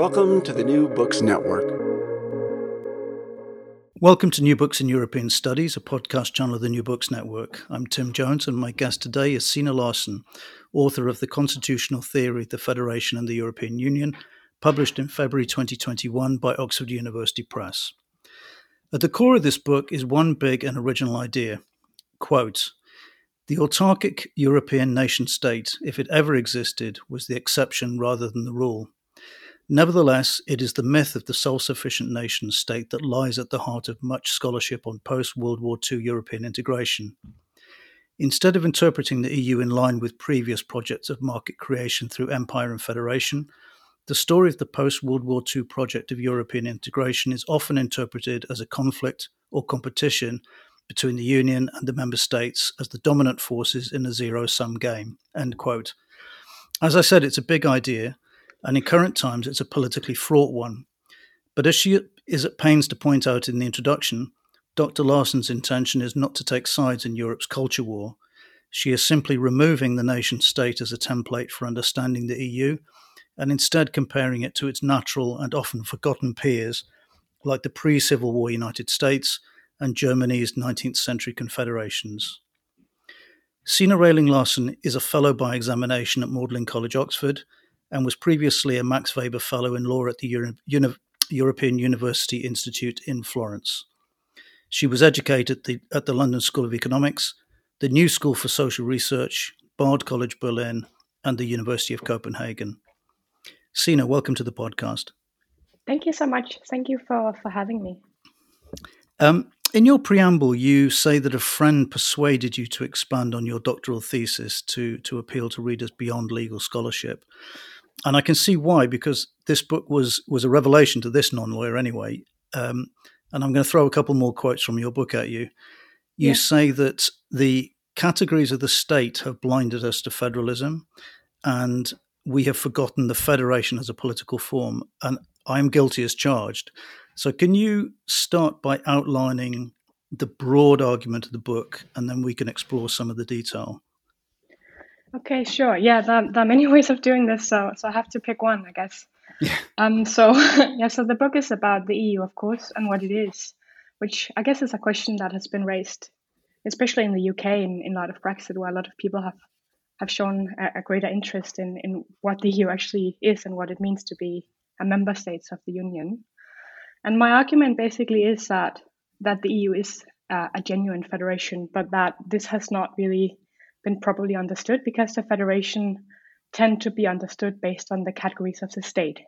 Welcome to the New Books Network. Welcome to New Books in European Studies, a podcast channel of the New Books Network. I'm Tim Jones, and my guest today is Signe Larsen, author of The Constitutional Theory, the Federation and the European Union, published in February 2021 by Oxford University Press. At the core of this book is one big and original idea. Quote, the autarkic European nation state, if it ever existed, was the exception rather than the rule. Nevertheless, it is the myth of the self sufficient nation state that lies at the heart of much scholarship on post World War II European integration. Instead of interpreting the EU in line with previous projects of market creation through empire and federation, the story of the post World War II project of European integration is often interpreted as a conflict or competition between the Union and the member states as the dominant forces in a zero sum game. End quote. As I said, it's a big idea, and in current times, it's a politically fraught one. But as she is at pains to point out in the introduction, Dr. Larsen's intention is not to take sides in Europe's culture war. She is simply removing the nation state as a template for understanding the EU and instead comparing it to its natural and often forgotten peers, like the pre Civil War United States and Germany's 19th century confederations. Signe Rehling Larsen is a fellow by examination at Magdalen College, Oxford, and was previously a Max Weber Fellow in Law at the Euro- Uni- European University Institute in Florence. She was educated at the, at the London School of Economics, the New School for Social Research, Bard College Berlin, and the University of Copenhagen. Signe, welcome to the podcast. Thank you so much. Thank you for, for having me. Um, in your preamble, you say that a friend persuaded you to expand on your doctoral thesis to, to appeal to readers beyond legal scholarship and I can see why because this book was was a revelation to this non lawyer anyway. Um, and I'm going to throw a couple more quotes from your book at you. You yeah. say that the categories of the state have blinded us to federalism, and we have forgotten the federation as a political form. And I'm guilty as charged. So, can you start by outlining the broad argument of the book, and then we can explore some of the detail? Okay, sure. Yeah, there, there, are many ways of doing this, so so I have to pick one, I guess. Yeah. Um. So yeah. So the book is about the EU, of course, and what it is, which I guess is a question that has been raised, especially in the UK in, in light of Brexit, where a lot of people have have shown a, a greater interest in in what the EU actually is and what it means to be a member state of the Union. And my argument basically is that that the EU is uh, a genuine federation, but that this has not really been properly understood because the federation tend to be understood based on the categories of the state.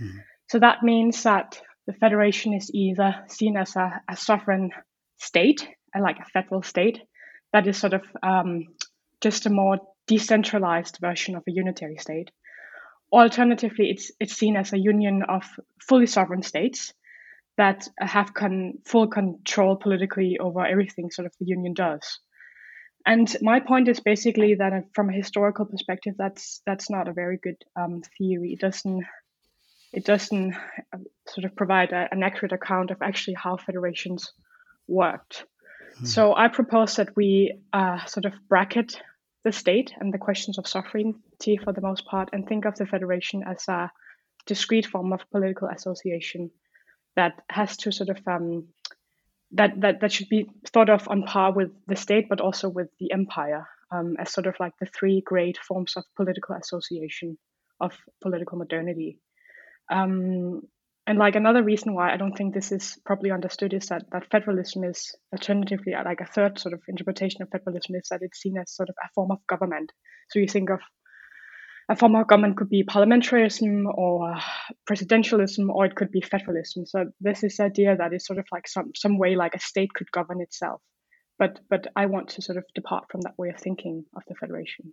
Mm-hmm. So that means that the federation is either seen as a, a sovereign state, like a federal state, that is sort of um, just a more decentralized version of a unitary state. Alternatively, it's it's seen as a union of fully sovereign states that have con- full control politically over everything sort of the union does. And my point is basically that uh, from a historical perspective, that's that's not a very good um, theory. It doesn't it doesn't uh, sort of provide a, an accurate account of actually how federations worked. Hmm. So I propose that we uh, sort of bracket the state and the questions of sovereignty for the most part, and think of the federation as a discrete form of political association that has to sort of um, that, that that should be thought of on par with the state, but also with the empire, um, as sort of like the three great forms of political association of political modernity. Um, and like another reason why I don't think this is properly understood is that that federalism is alternatively like a third sort of interpretation of federalism is that it's seen as sort of a form of government. So you think of a form of government could be parliamentarism or uh, presidentialism, or it could be federalism. So this is the idea that is sort of like some some way like a state could govern itself. But but I want to sort of depart from that way of thinking of the federation.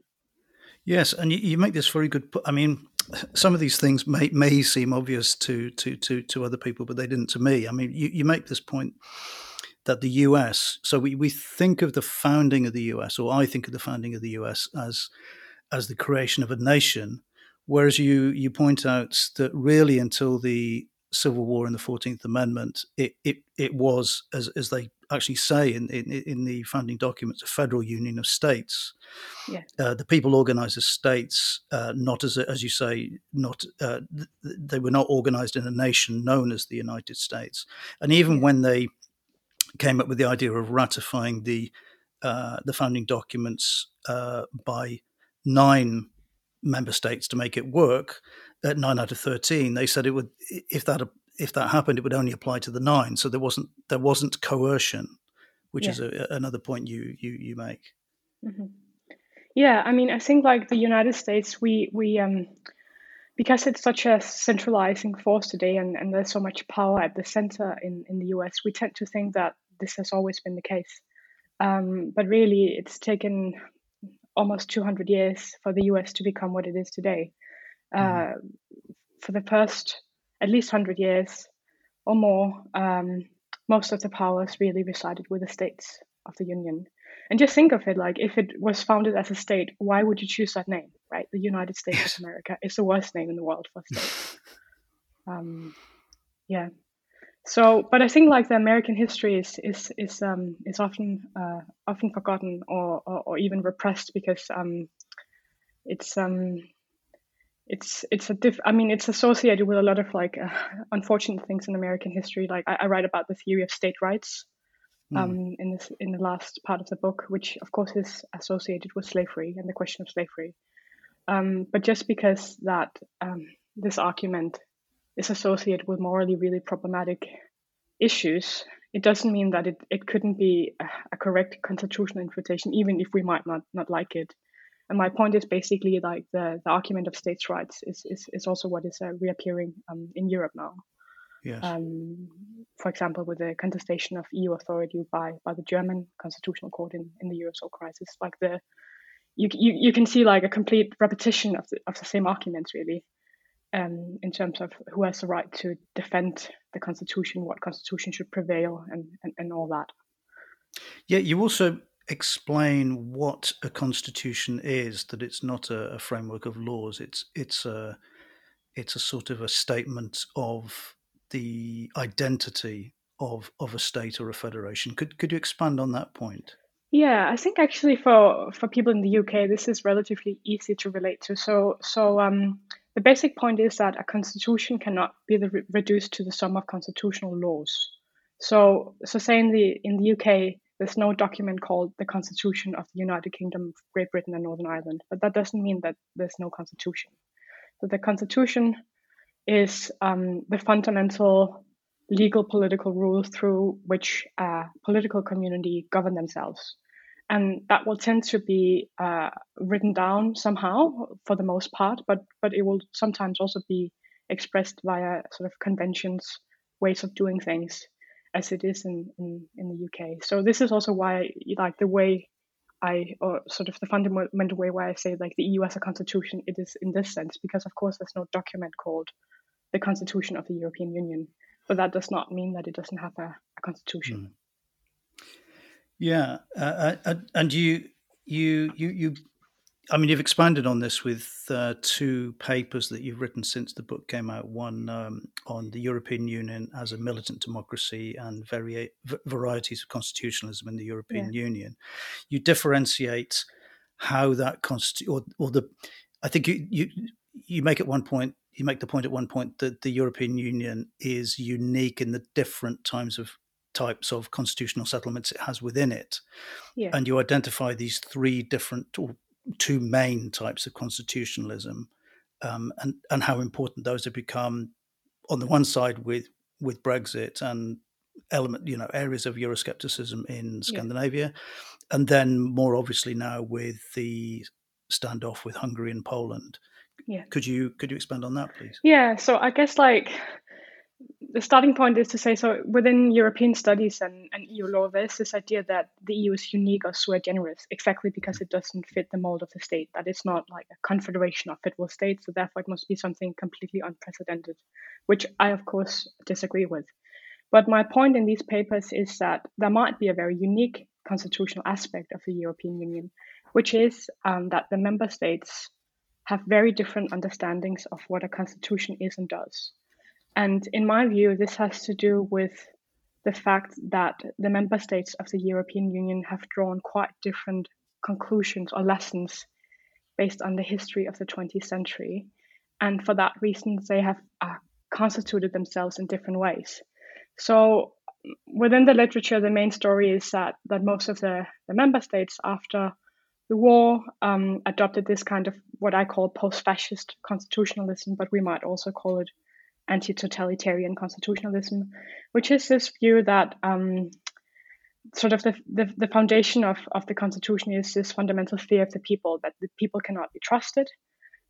Yes, and you, you make this very good. I mean, some of these things may may seem obvious to to to to other people, but they didn't to me. I mean, you, you make this point that the US. So we we think of the founding of the US, or I think of the founding of the US as as the creation of a nation, whereas you you point out that really until the Civil War and the Fourteenth Amendment, it, it it was as as they actually say in, in, in the founding documents a federal union of states. Yeah. Uh, the people organized as states, uh, not as a, as you say, not uh, th- they were not organized in a nation known as the United States. And even yeah. when they came up with the idea of ratifying the uh, the founding documents uh, by nine member states to make it work, at nine out of thirteen, they said it would if that if that happened, it would only apply to the nine. So there wasn't there wasn't coercion, which yeah. is a, another point you you you make. Mm-hmm. Yeah, I mean, I think like the United States, we we um because it's such a centralizing force today, and and there's so much power at the center in in the U.S. We tend to think that this has always been the case, um, but really, it's taken almost 200 years for the U.S. to become what it is today. Mm-hmm. Uh, for the first at least 100 years or more, um, most of the powers really resided with the states of the Union. And just think of it like if it was founded as a state, why would you choose that name, right? The United States of America is the worst name in the world for a state. um, yeah. So, but I think like the American history is is is um is often uh, often forgotten or, or, or even repressed because um it's um it's it's a diff i mean it's associated with a lot of like uh, unfortunate things in american history like I, I, write about the theory of state rights mm. um, in this in the last part of the book which of course is associated with slavery and the question of slavery um, but just because that um, this argument is associated with morally really problematic issues it doesn't mean that it, it couldn't be a, a correct constitutional interpretation even if we might not not like it and my point is basically like the, the argument of states' rights is, is, is also what is uh, reappearing um, in Europe now. Yes. Um, for example, with the contestation of EU authority by, by the German constitutional court in, in the Eurozone crisis, like the you, you, you can see like a complete repetition of the, of the same arguments really um, in terms of who has the right to defend the constitution, what constitution should prevail, and, and, and all that. Yeah, you also explain what a constitution is that it's not a, a, framework of laws. It's it's a it's a sort of a statement of the identity of of a state or a federation. Could could you expand on that point? Yeah i think actually for for people in the uk this is relatively easy to relate to. So so um the basic point is that a constitution cannot be the, reduced to the sum of constitutional laws so so say in the in the uk there's no document called the Constitution of the United Kingdom Great Britain and Northern Ireland, but that doesn't mean that there's no constitution. So the Constitution is um, the fundamental legal political rules through which a political community govern themselves. And that will tend to be uh, written down somehow for the most part, but, but it will sometimes also be expressed via sort of conventions, ways of doing things as it is in, in, in the UK. So this is also why like the way I or sort of the fundamental way why I say like the EU as a constitution, it is in this sense because of course there's no document called the Constitution of the European Union, but that does not mean that it doesn't have a, a constitution. Mm. Yeah, uh, uh, and you you you you I mean, you've expanded on this with uh, two papers that you've written since the book came out. One um, on the European Union as a militant democracy and vari- varieties of constitutionalism in the European yeah. Union. You differentiate how that constitute, or, or the, I think you, you you make at one point you make the point at one point that the European Union is unique in the different times of types of constitutional settlements it has within it. Yeah. And you identify these three different or two main types of constitutionalism, um, and and how important those have become on the one side with with Brexit and element you know areas of Euroscepticism in Scandinavia, yeah. and then more obviously now with the standoff with Hungary and Poland. Yeah. Could you could you expand on that, please? Yeah. So I guess like the starting point is to say so within European studies and, and EU law, there's this idea that the EU is unique or sui generis exactly because it doesn't fit the mold of the state, that it's not like a confederation of federal states, so therefore it must be something completely unprecedented, which I, of course, disagree with. But my point in these papers is that there might be a very unique constitutional aspect of the European Union, which is um, that the member states have very different understandings of what a constitution is and does. And in my view, this has to do with the fact that the member states of the European Union have drawn quite different conclusions or lessons based on the history of the 20th century. And for that reason, they have uh, constituted themselves in different ways. So, within the literature, the main story is that, that most of the, the member states after the war um, adopted this kind of what I call post fascist constitutionalism, but we might also call it anti totalitarian constitutionalism, which is this view that um, sort of the, the, the, foundation of, of the constitution is this fundamental fear of the people, that the people cannot be trusted.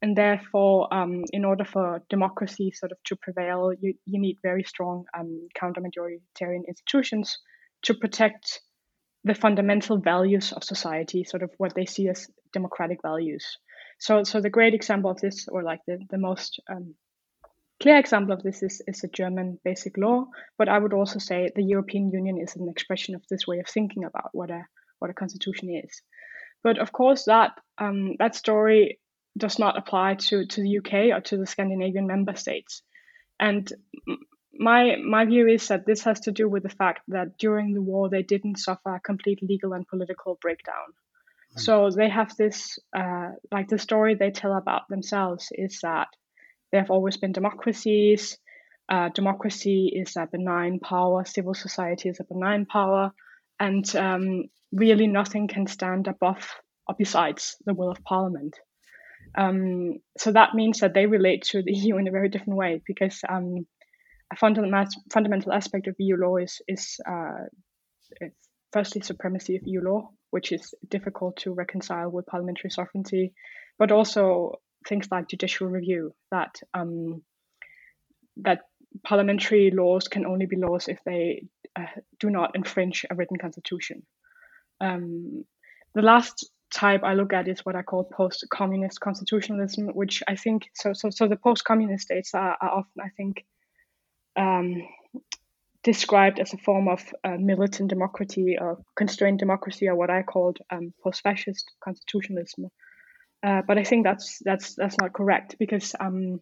And therefore, um, in order for democracy sort of to prevail, you, you need very strong um, counter majoritarian institutions to protect the fundamental values of society, sort of what they see as democratic values. So, so the great example of this, or like the, the most um, clear example of this is, is the German basic law, but I would also say the European Union is an expression of this way of thinking about what a what a constitution is. But of course, that um, that story does not apply to, to the UK or to the Scandinavian member states. And my my view is that this has to do with the fact that during the war they didn't suffer a complete legal and political breakdown. Mm. So they have this uh, like the story they tell about themselves is that they have always been democracies. Uh, democracy is a benign power, civil society is a benign power, and um, really nothing can stand above or besides the will of parliament. Um, so that means that they relate to the EU in a very different way because um, a fundamental fundamental aspect of EU law is is uh, firstly supremacy of EU law, which is difficult to reconcile with parliamentary sovereignty, but also things like judicial review that um, that parliamentary laws can only be laws if they uh, do not infringe a written constitution. Um, the last type I look at is what I call post-communist constitutionalism, which I think so. So, so the post-communist states are, are often, I think, um, described as a form of uh, militant democracy or constrained democracy, or what I called um, post-fascist constitutionalism, uh, but I think that's that's that's not correct because um,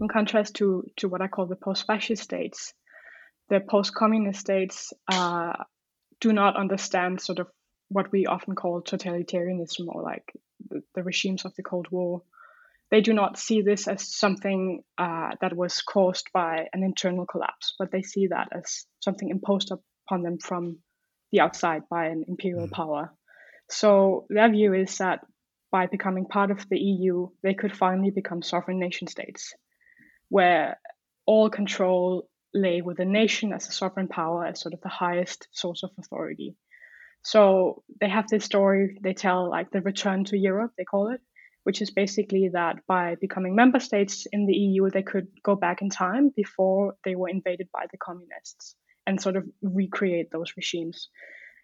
in contrast to to what I call the post-fascist states, the post-communist states uh, do not understand sort of what we often call totalitarianism or like the, the regimes of the Cold War. They do not see this as something uh, that was caused by an internal collapse, but they see that as something imposed upon them from the outside by an imperial mm. power. So their view is that by becoming part of the EU, they could finally become sovereign nation states, where all control lay with the nation as a sovereign power, as sort of the highest source of authority. So they have this story they tell, like the return to Europe, they call it, which is basically that by becoming member states in the EU, they could go back in time before they were invaded by the communists and sort of recreate those regimes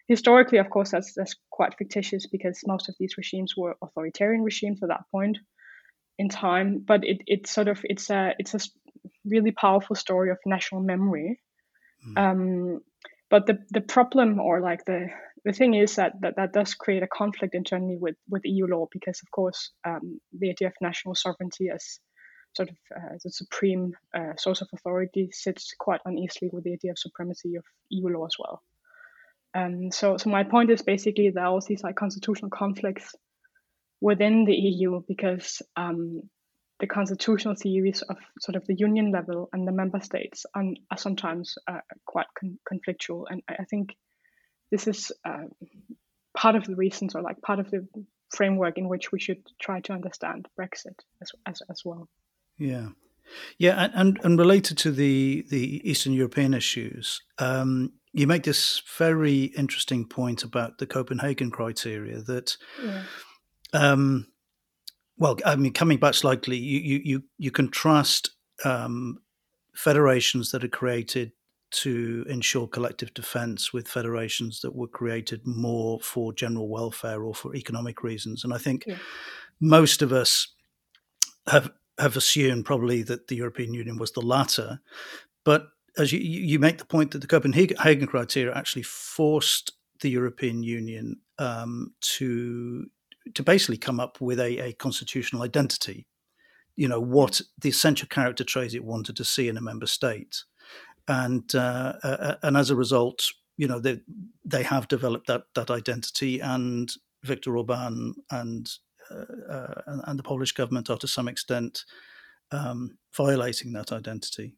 historically, of course, that's that's quite fictitious because most of these regimes were authoritarian regimes at that point in time. But it it's sort of it's a it's a really powerful story of national memory. Mm. Um, but the the problem or like the the thing is that, that that does create a conflict internally with with EU law because of course um, the idea of national sovereignty as sort of uh, the supreme uh, source of authority sits quite uneasily with the idea of supremacy of EU law as well. Um, so, so my point is basically there are all these like constitutional conflicts within the EU because um, the constitutional theories of sort of the union level and the member states are, are sometimes uh, quite con- conflictual, and I, I think this is uh, part of the reasons or like part of the framework in which we should try to understand Brexit as as, as well. Yeah. Yeah, and, and related to the, the Eastern European issues, um, you make this very interesting point about the Copenhagen criteria that, yeah. um, well, I mean, coming back slightly, you you you you contrast um, federations that are created to ensure collective defense with federations that were created more for general welfare or for economic reasons, and I think yeah. most of us have have assumed probably that the European Union was the latter, but as you, you make the point that the Copenhagen criteria actually forced the European Union um, to to basically come up with a, a, constitutional identity. You know what the essential character traits it wanted to see in a member state, and uh, uh, and as a result, you know they they have developed that that identity, and Viktor Orban and uh, uh, and the Polish government are to some extent um, violating that identity.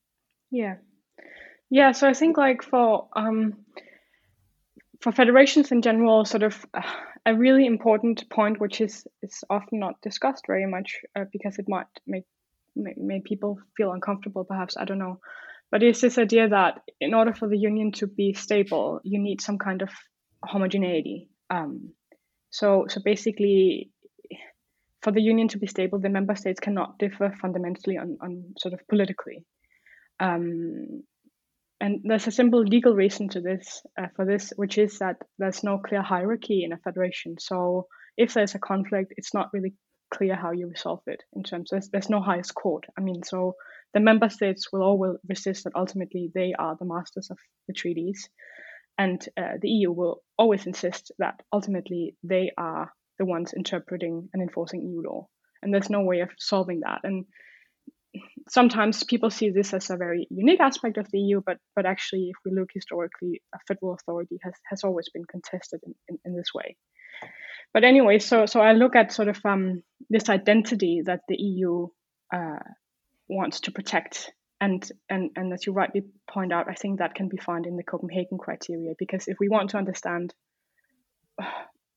Yeah, yeah. So I think like for um, for federations in general, sort of uh, a really important point, which is is often not discussed very much uh, because it might make, make make people feel uncomfortable. Perhaps I don't know, but it's this idea that in order for the union to be stable, you need some kind of homogeneity. Um, so so basically, for the union to be stable, the member states cannot differ fundamentally on, on sort of politically. Um, and there's a simple legal reason to this uh, for this, which is that there's no clear hierarchy in a federation. So if there's a conflict, it's not really clear how you resolve it in terms of there's, there's no highest court. I mean, so the member states will always resist that ultimately they are the masters of the treaties, and uh, the EU will always insist that ultimately they are the ones interpreting and enforcing EU law. And there's no way of solving that. And sometimes people see this as a very unique aspect of the EU, but but actually, if we look historically, a federal authority has, has always been contested in, in, in this way. But anyway, so so I look at sort of um, this identity that the EU uh, wants to protect, and and and as you rightly point out, I think that can be found in the Copenhagen criteria because if we want to understand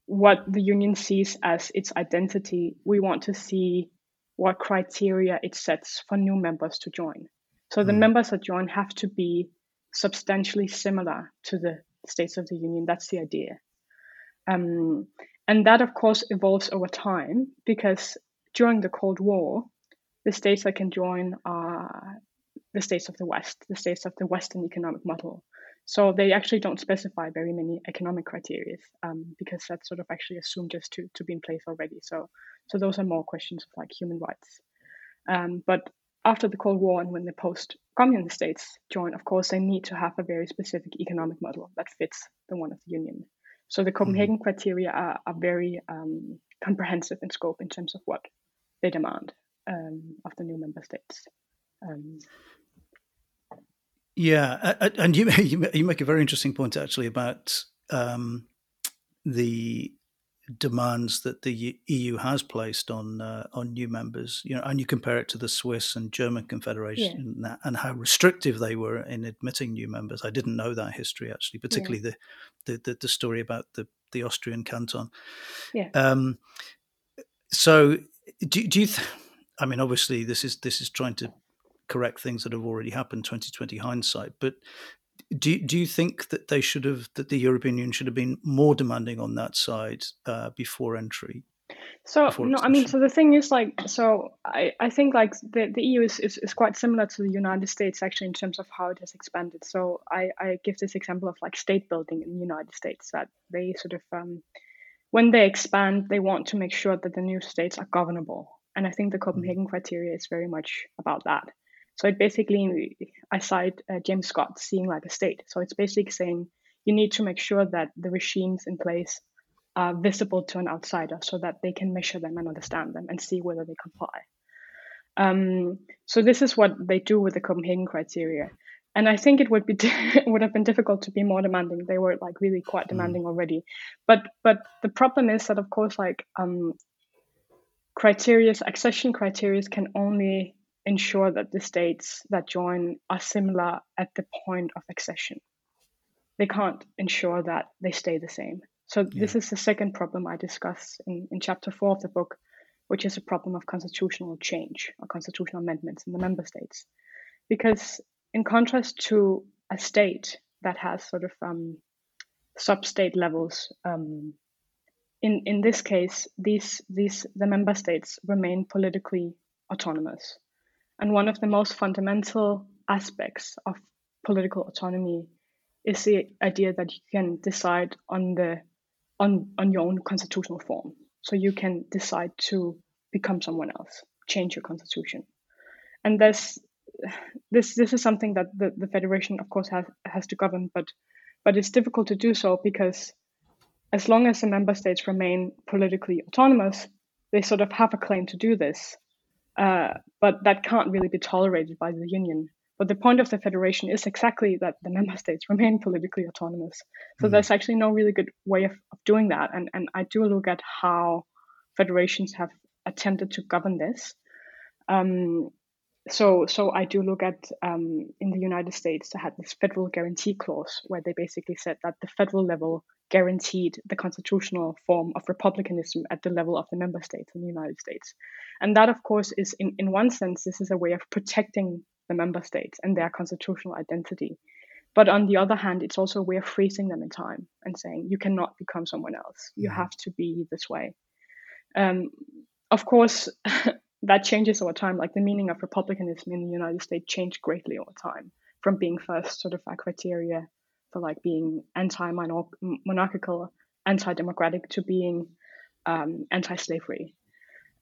what the union sees as its identity, we want to see what criteria it sets for new members to join. So the mm. members that join have to be substantially similar to the states of the union. That's the idea. Um, and that, of course, evolves over time because during the Cold War, the states that can join are the states of the West, the states of the Western economic model. So they actually don't specify very many economic criteria um, because that's sort of actually assumed just to, to be in place already. So so those are more questions of like human rights. Um, but after the Cold War and when the post-communist states join, of course, they need to have a very specific economic model that fits the one of the Union. So the mm-hmm. Copenhagen mm-hmm. criteria are, are very um, comprehensive in scope in terms of what they demand um, of the new member states. Yeah, and you you make a very interesting point actually about um, the demands that the EU has placed on uh, on new members. You know, and you compare it to the Swiss and German Confederation yeah. and how restrictive they were in admitting new members. I didn't know that history actually, particularly yeah. the, the, the the story about the the Austrian canton. Yeah. Um, so do do you? Th- I mean, obviously, this is this is trying to correct things that have already happened 2020 hindsight but do, do you think that they should have that the european union should have been more demanding on that side uh, before entry so before no i mean so the thing is like so i, I think like the, the eu is, is, is quite similar to the united states actually in terms of how it has expanded. So i, I give this example of like state building in the united states that they sort of um, when they expand they want to make sure that the new states are governable. And i think the mm-hmm. copenhagen criteria is very much about that so it basically, I cite uh, James Scott seeing like a state. So it's basically saying you need to make sure that the regimes in place are visible to an outsider so that they can measure them and understand them and see whether they comply. Um, so this is what they do with the Copenhagen criteria. And I think it would be would have been difficult to be more demanding. They were like really quite mm. demanding already. But but the problem is that of course like um, criteria accession criteria can only ensure that the states that join are similar at the point of accession. They can't ensure that they stay the same. So yeah. this is the second problem I discuss in, in chapter four of the book, which is a problem of constitutional change or constitutional amendments in the member states. Because in contrast to a state that has sort of um, sub-state levels, um, in in this case, these these the member states remain politically autonomous. And one of the most fundamental aspects of political autonomy is the idea that you can decide on the on, on your own constitutional form. So you can decide to become someone else, change your constitution. And this this this is something that the, the federation of course has has to govern, but but it's difficult to do so because as long as the member states remain politically autonomous, they sort of have a claim to do this. Uh, but that can't really be tolerated by the union But the point of the federation is exactly that the member states remain politically autonomous. So mm-hmm. there's actually no really good way of, of doing that. And, and I do look at how federations have attempted to govern this. Um, so so I do look at um, in the United States they had this federal guarantee clause where they basically said that the federal level guaranteed the constitutional form of republicanism at the level of the member states in the United States, and that of course is in in one sense this is a way of protecting the member states and their constitutional identity, but on the other hand it's also a way of freezing them in time and saying you cannot become someone else you have to be this way. Um, of course. that changes over time. Like the meaning of republicanism in the United States changed greatly over time from being first sort of a criteria for like being anti-monarchical, anti-democratic to being um, anti-slavery.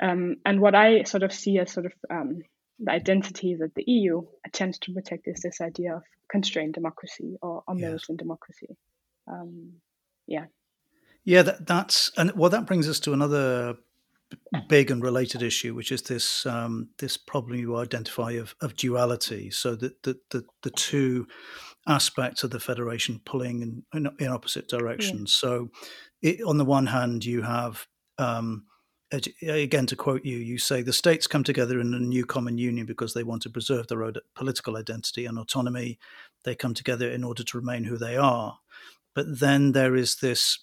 Um, and what I sort of see as sort of um, the identity that the EU attempts to protect is this idea of constrained democracy or, or militant yes. democracy. Um, yeah. Yeah, that, that's and well, that brings us to another big and related issue, which is this um, this problem you identify of, of duality. So that the, the, the two aspects of the federation pulling in, in, in opposite directions. Yeah. So, it, on the one hand, you have um, again to quote you, you say the states come together in a new common union because they want to preserve their own political identity and autonomy. They come together in order to remain who they are. But then there is this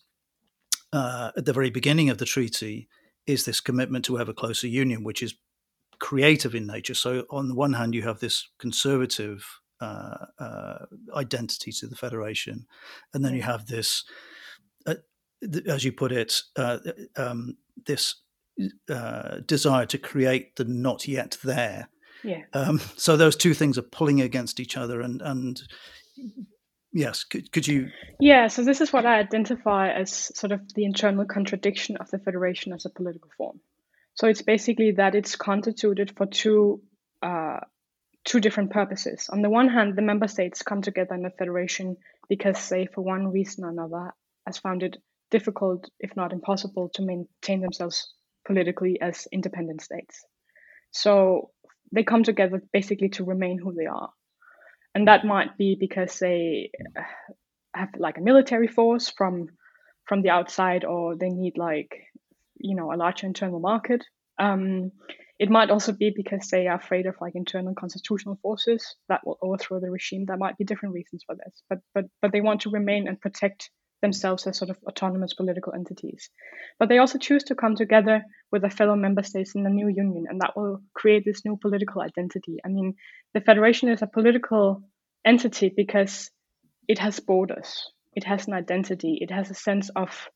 uh, at the very beginning of the treaty is this commitment to ever closer union, which is creative in nature. So, on the one hand, you have this conservative uh, uh, identity to the federation, and then you have this, uh, th- as you put it, uh, um, this uh, desire to create the not yet there. Yeah. Um, so those two things are pulling against each other, and and Yes, could, could you? Yeah, so this is what I identify as sort of the internal contradiction of the federation as a political form. So it's basically that it's constituted for two uh, two different purposes. On the one hand, the member states come together in a federation because they, for one reason or another, has found it difficult, if not impossible, to maintain themselves politically as independent states. So they come together basically to remain who they are and that might be because they have like a military force from from the outside or they need like you know a larger internal market. Um, it might also be because they are afraid of like internal constitutional forces that will overthrow the regime. There might be different reasons for this but but but they want to remain and protect themselves as sort of autonomous political entities. But they also choose to come together with their fellow member states in the new union, and that will create this new political identity. I mean, the federation is a political entity because it has borders, it has an identity, it has a sense of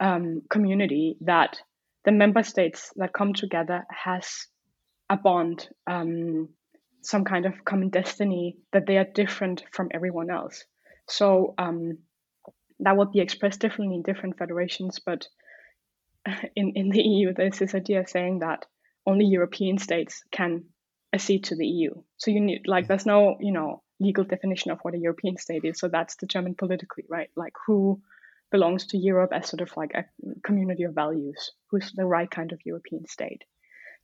um, community that the member states that come together has a bond, um, some kind of common destiny that they are different from everyone else. So um, that would be expressed differently in different federations, but in, in the EU, there's this idea of saying that only European states can accede to the EU. So you need like there's no, you know, legal definition of what a European state is. So that's determined politically, right? Like who belongs to Europe as sort of like a community of values, who's the right kind of European state.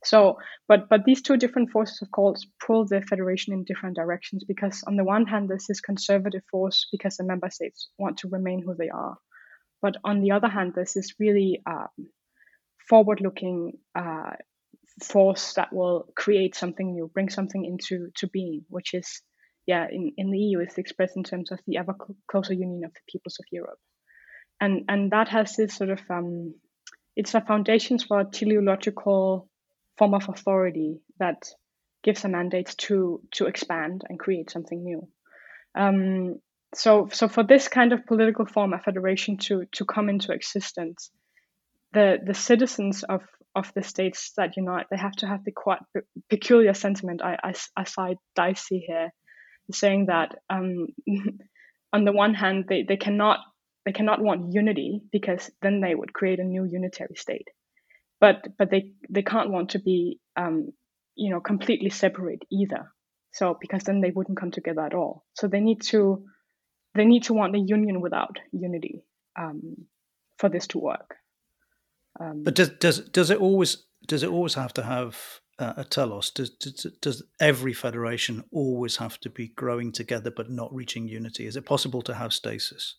So, but but these two different forces, of course, pull the federation in different directions because on the one hand, there's this conservative force because the member states want to remain who they are, but on the other hand, there's this really um, forward-looking uh, force that will create something new, bring something into to being, which is, yeah, in, in the EU, is expressed in terms of the ever closer union of the peoples of Europe, and and that has this sort of um, it's a foundations for teleological form of authority that gives a mandate to to expand and create something new. Um, so, so for this kind of political form, a federation to to come into existence, the the citizens of of the states that unite, they have to have the quite peculiar sentiment. I I, I cite Dicey here, saying that um, on the one hand they, they cannot they cannot want unity because then they would create a new unitary state but but they they can't want to be um, you know completely separate either. So because then they wouldn't come together at all. So they need to they need to want a union without unity um, for this to work. Um, but does does does it always does it always have to have uh, at Telos? Does, does, does every federation always have to be growing together but not reaching unity? Is it possible to have stasis?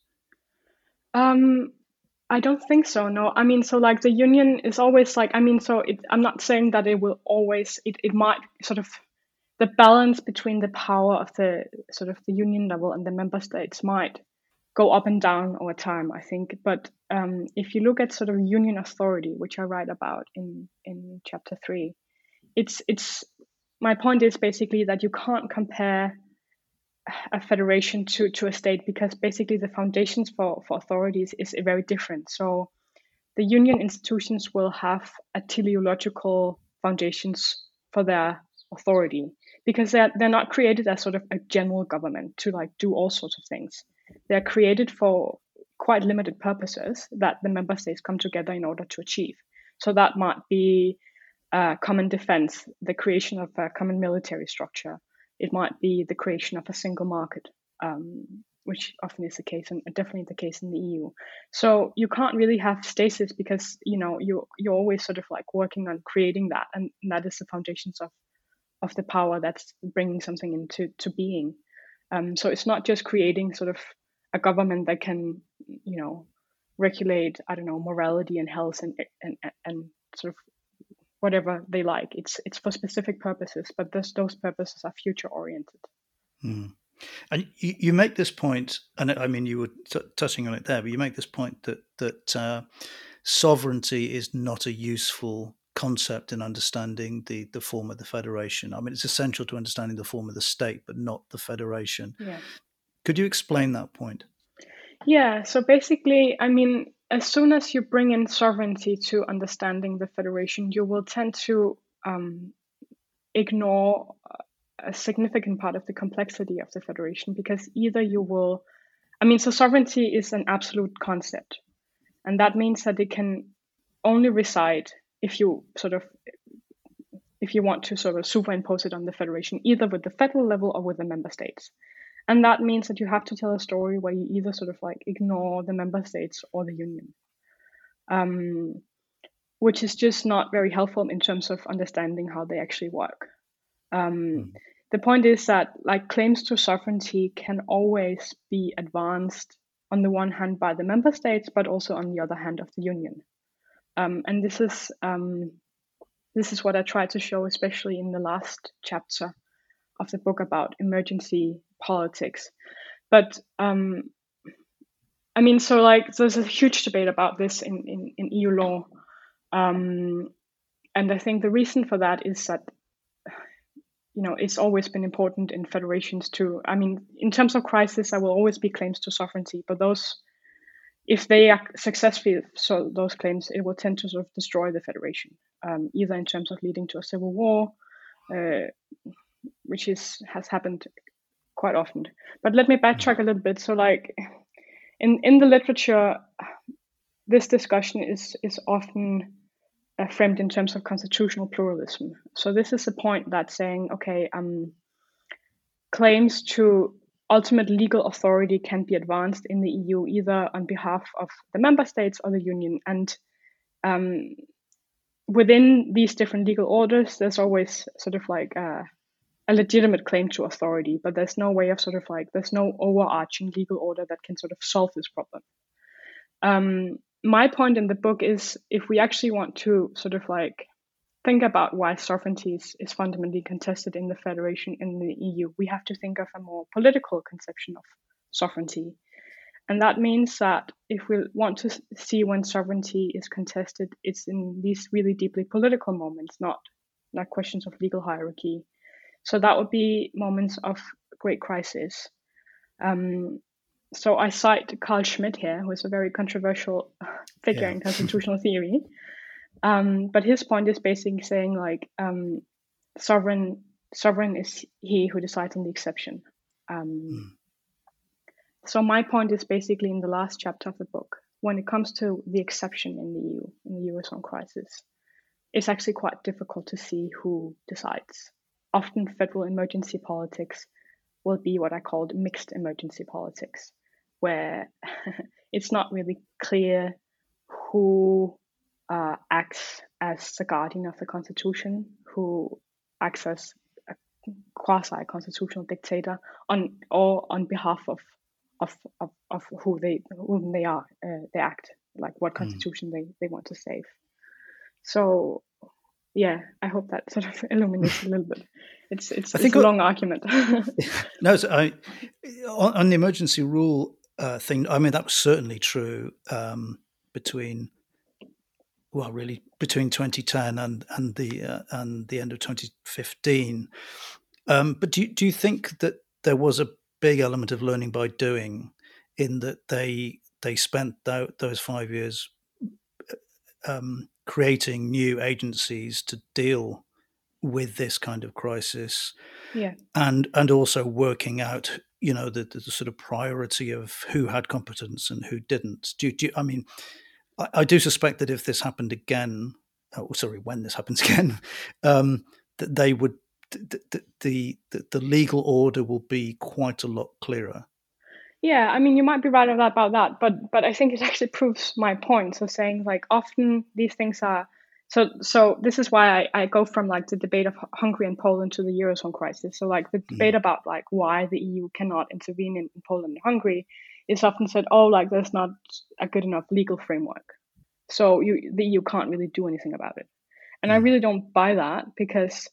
Um, I don't think so. No, I mean, so like the union is always like, I mean, so it, I'm not saying that it will always. It it might sort of the balance between the power of the sort of the union level and the member states might go up and down over time, I think. But um, if you look at sort of union authority, which I write about in in chapter three, it's it's my point is basically that you can't compare a federation to to a state because basically the foundations for for authorities is very different. So the union institutions will have a teleological foundations for their authority because they're, they're not created as sort of a general government to like do all sorts of things they're created for quite limited purposes that the member states come together in order to achieve. So that might be uh, common defense, the creation of a common military structure. It might be the creation of a single market, um, which often is the case and definitely the case in the EU. So you can't really have stasis because you know you you're always sort of like working on creating that, and that is the foundations of of the power that's bringing something into to being. Um, so it's not just creating sort of a government that can, you know, regulate, I don't know, morality and health and and and sort of whatever they like. It's it's for specific purposes, but those those purposes are future oriented. Hmm. And you, you, make this point, and I mean you were t- touching on it there, but you make this point that that uh, sovereignty is not a useful concept in understanding the the form of the federation. I mean, it's essential to understanding the form of the state, but not the federation. Yeah. Could you explain that point? Yeah. So basically, I mean, as soon as you bring in sovereignty to understanding the federation, you will tend to um, ignore a significant part of the complexity of the federation because either you will, I mean, so sovereignty is an absolute concept, and that means that it can only reside if you sort of if you want to sort of superimpose it on the federation, either with the federal level or with the member states. And that means that you have to tell a story where you either sort of like ignore the member states or the union, um, which is just not very helpful in terms of understanding how they actually work. Um, mm. The point is that like claims to sovereignty can always be advanced on the one hand by the member states, but also on the other hand of the union. Um, and this is um, this is what I try to show, especially in the last chapter of the book about emergency politics. But um, I mean, so like there's a huge debate about this in, in, in EU law. Um, and I think the reason for that is that, you know, it's always been important in federations to, I mean, in terms of crisis, there will always be claims to sovereignty, but those if they successfully solve those claims, it will tend to sort of destroy the federation, um, either in terms of leading to a civil war, uh, which is has happened quite often. But let me backtrack a little bit. So, like in in the literature, this discussion is is often uh, framed in terms of constitutional pluralism. So this is a point that's saying, okay, um, claims to ultimate legal authority can be advanced in the EU either on behalf of the member states or the union. And um, within these different legal orders, there's always sort of like a, a, legitimate claim to authority, but there's no way of sort of like, there's no overarching legal order that can sort of solve this problem. Um, my point in the book is if we actually want to sort of like think about why sovereignty is, is fundamentally contested in the federation in the EU, we have to think of a more political conception of sovereignty. And that means that if we want to see when sovereignty is contested, it's in these really deeply political moments, not not questions of legal hierarchy. So that would be moments of great crisis. Um, so I cite Carl Schmitt here, who is a very controversial figure yeah. in constitutional theory. Um, but his point is basically saying like um, sovereign sovereign is he who decides on the exception. Um, mm. So my point is basically in the last chapter of the book, when it comes to the exception in the EU, in the eurozone crisis, it's actually quite difficult to see who decides. Often federal emergency politics will be what I called mixed emergency politics, where it's not really clear who uh, acts as the guardian of the constitution, who acts as a quasi constitutional dictator on or on behalf of of, of, of who they whom they are uh, they act like what hmm. constitution mm. they, they want to save so yeah i hope that sort of illuminates a little bit. It's it's, I think it's a long argument. No so I, on, on, the emergency rule uh, thing i mean that was certainly true um, between well really between 2010 and and the uh, and the end of 2015 um, but do you, do you think that there was a big element of learning by doing in that they they spent th- those five years um, creating new agencies to deal with this kind of crisis yeah. and and also working out you know the, the sort of priority of who had competence and who didn't. Do, do i mean I, I, do suspect that if this happened again oh sorry when this happens again um, that they would the, the, the the legal order will be quite a lot clearer yeah, I mean, you might be right about that, but but I think it actually proves my point. So saying like often these things are so so this is why I, I go from like the debate of Hungary and Poland to the eurozone crisis. So like the debate mm. about like why the EU cannot intervene in, in Poland and Hungary is often said, oh, like there's not a good enough legal framework, so you the EU can't really do anything about it. And mm. I really don't buy that because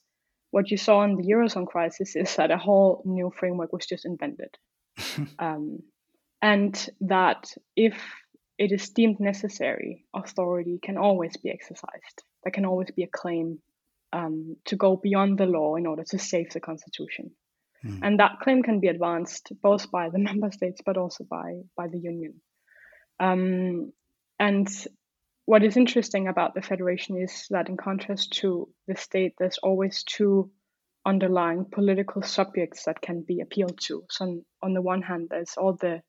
what you saw in the eurozone crisis is that a whole new framework was just invented um, and that if it is deemed necessary, authority can always be exercised. There can always be a claim um, to go beyond the law in order to save the constitution. Mm. And that claim can be advanced both by the member states but also by, by the union. Um, and what is interesting about the federation is that, in contrast to the state, there's always two underlying political subjects that can be appealed to. So on, on the one hand, there's all the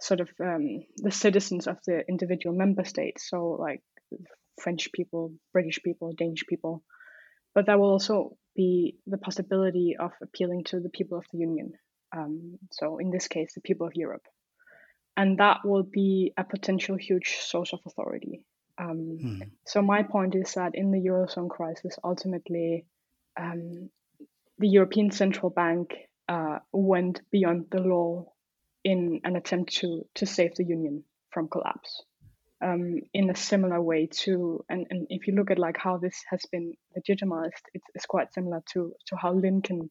sort of um, the citizens of the individual member states, so like French people, British people, Danish people, but there will also be the possibility of appealing to the people of the Union. Um, so in this case, the people of Europe, and that will be a potential huge source of authority. Um, hmm. So my point is that in the eurozone crisis, ultimately, um, the European Central Bank uh, went beyond the law in an attempt to to save the union from collapse. Um, in a similar way to, and, and if you look at like how this has been legitimized, it's, it's quite similar to to how Lincoln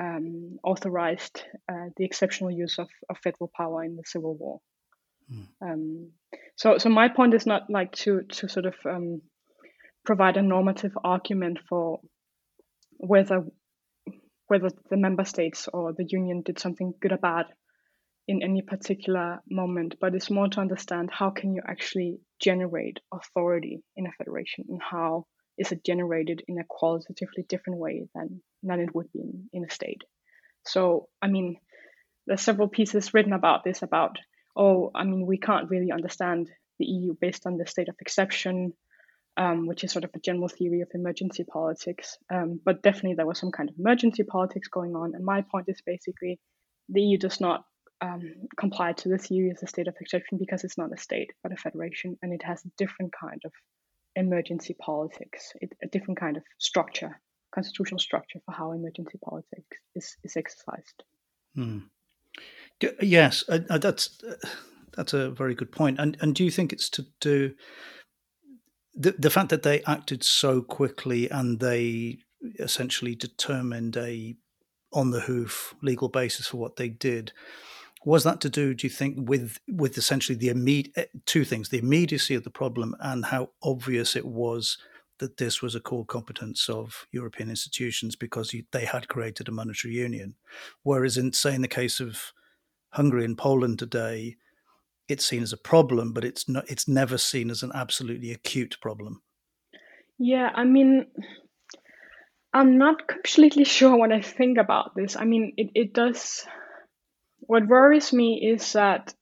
um, authorized uh, the exceptional use of, of federal power in the Civil War. Mm. Um, so, so my point is not like to to sort of um, provide a normative argument for whether whether the member states or the union did something good or bad in any particular moment, but it's more to understand how can you actually generate authority in a federation and how is it generated in a qualitatively different way than, than it would be in, in a state. So, I mean, there's several pieces written about this about, oh, I mean, we can't really understand the EU based on the state of exception um, which is sort of a general theory of emergency politics. Um, but definitely there was some kind of emergency politics going on. And my point is basically the EU does not um, comply to the theory of a state of exception because it's not a state but a federation, and it has a different kind of emergency politics, it, a different kind of structure, constitutional structure for how emergency politics is, is exercised. Hmm. Yes, uh, that's uh, that's a very good point. And and do you think it's to do the the fact that they acted so quickly and they essentially determined a on the hoof legal basis for what they did was that to do do you think with with essentially the immediate eh, two things the immediacy of the problem and how obvious it was that this was a core competence of European institutions because you, they had created a monetary union? Whereas in say in the case of Hungary and Poland today it's seen as a problem, but it's not. It's never seen as an absolutely acute problem. Yeah, I mean, I'm not completely sure what I think about this. I mean, it, it does. What worries me is that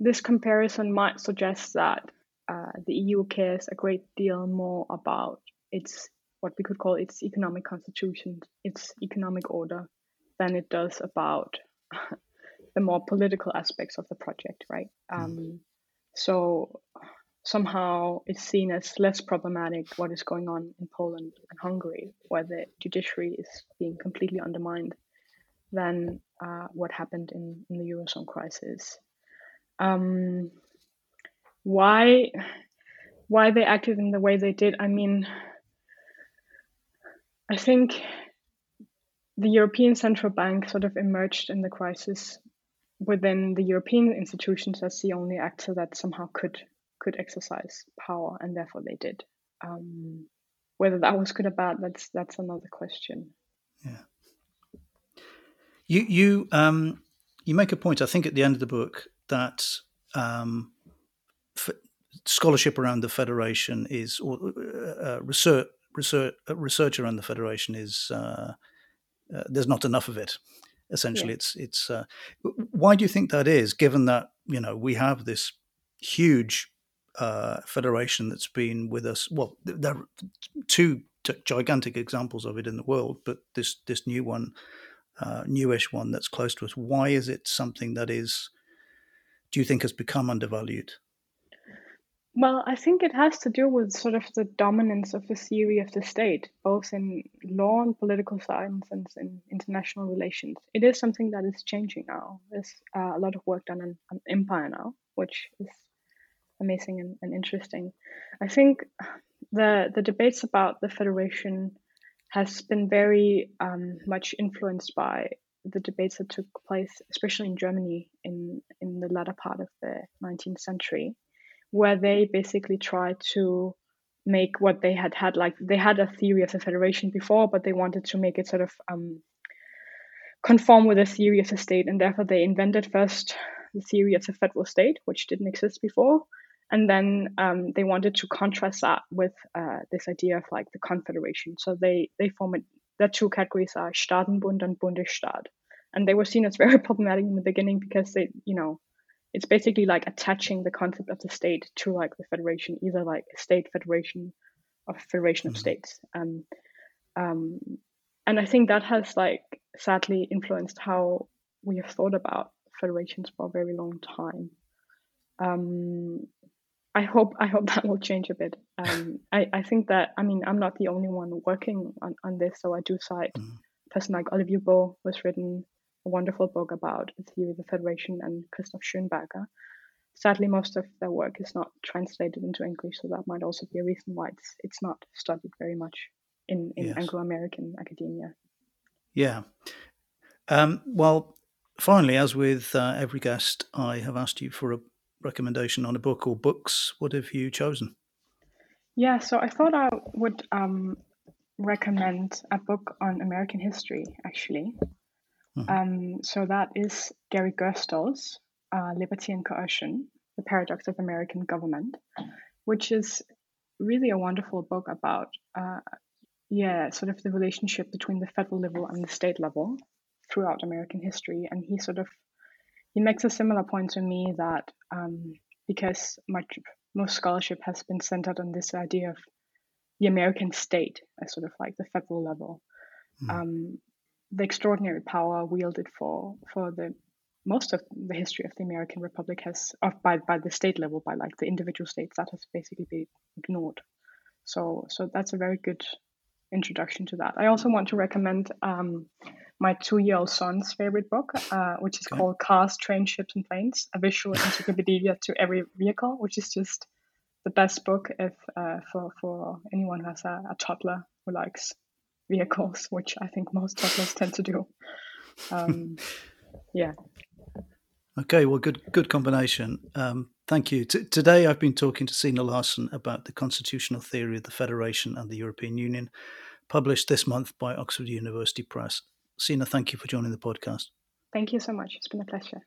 this comparison might suggest that uh, the EU cares a great deal more about its what we could call its economic constitution, its economic order, than it does about the more political aspects of the project, right? Mm. Um, so somehow it's seen as less problematic what is going on in Poland and Hungary, where the judiciary is being completely undermined, than uh, what happened in, in the Eurozone crisis. Um, why why they acted in the way they did? I mean, I think the European Central Bank sort of emerged in the crisis within the European institutions as the only actor that somehow could could exercise power, and therefore they did. Um, whether that was good or bad, that's that's another question. Yeah. You you um you make a point. I think at the end of the book that um, scholarship around the federation is or uh, uh, research research uh, research around the federation is uh, uh, there's not enough of it. Essentially, yeah. it's it's. Uh, why do you think that is? Given that you know we have this huge uh, federation that's been with us. Well, there are two t- gigantic examples of it in the world, but this this new one, uh, newish one that's close to us. Why is it something that is? Do you think has become undervalued? Well, I think it has to do with sort of the dominance of the theory of the state, both in law and political science and in international relations. It is something that is changing now. There's uh, a lot of work done on, on empire now, which is amazing and, and interesting. I think the the debates about the federation has been very um, much influenced by the debates that took place, especially in Germany in in the latter part of the 19th century, where they basically tried to make what they had had like they had a theory of the federation before, but they wanted to make it sort of um, conform with the theory of the state, and therefore they invented first the theory of the federal state, which didn't exist before, and then um, they wanted to contrast that with uh, this idea of like the confederation. So they they form it. The two categories are Staatenbund and Bundesstaat, and they were seen as very problematic in the beginning because they, you know, it's basically like attaching the concept of the state to like the federation, either like a state federation or federation mm-hmm. of states. Um, um, and I think that has like sadly influenced how we have thought about federations for a very long time. Um, I hope I hope that will change a bit. Um, I, I think that I mean I'm not the only one working on, on this, so I do cite mm. a person like Olivier Beaud was written a wonderful book about the theory of the Federation and Christoph Schönberger. Sadly, most of their work is not translated into English, so that might also be a reason why it's it's not studied very much in, in yes. Anglo-American academia. Yeah. Um, well, finally, as with uh, every guest, I have asked you for a recommendation on a book or books. What have you chosen? Yeah, so I thought I would um, recommend a book on American history, actually. Mm-hmm. Um, so that is Gary Gerstle's uh, Liberty and Coercion, The Paradox of American Government, which is really a wonderful book about, uh, yeah, sort of the relationship between the federal level and the state level throughout American history. And he sort of he makes a similar point to me that um, because much most scholarship has been centered on this idea of the American state as sort of like the federal level, mm. um, the extraordinary power wielded for for the most of the history of the American Republic has of by by the state level by like the individual states that has basically been ignored. So so that's a very good introduction to that. I also want to recommend um, my two-year-old son's favorite book, uh, which is okay. called Cars, Trains, Ships, and Planes: A Visual Encyclopedia to Every Vehicle, which is just the best book if uh, for for anyone who has a, a, toddler who likes vehicles, which I think most toddlers tend to do. Um, yeah. Okay, well, good good combination. Um, thank you. T- today, I've been talking to Signe Larsen about the constitutional theory of the Federation and the European Union, published this month by Oxford University Press. Signe, thank you for joining the podcast. Thank you so much. It's been a pleasure.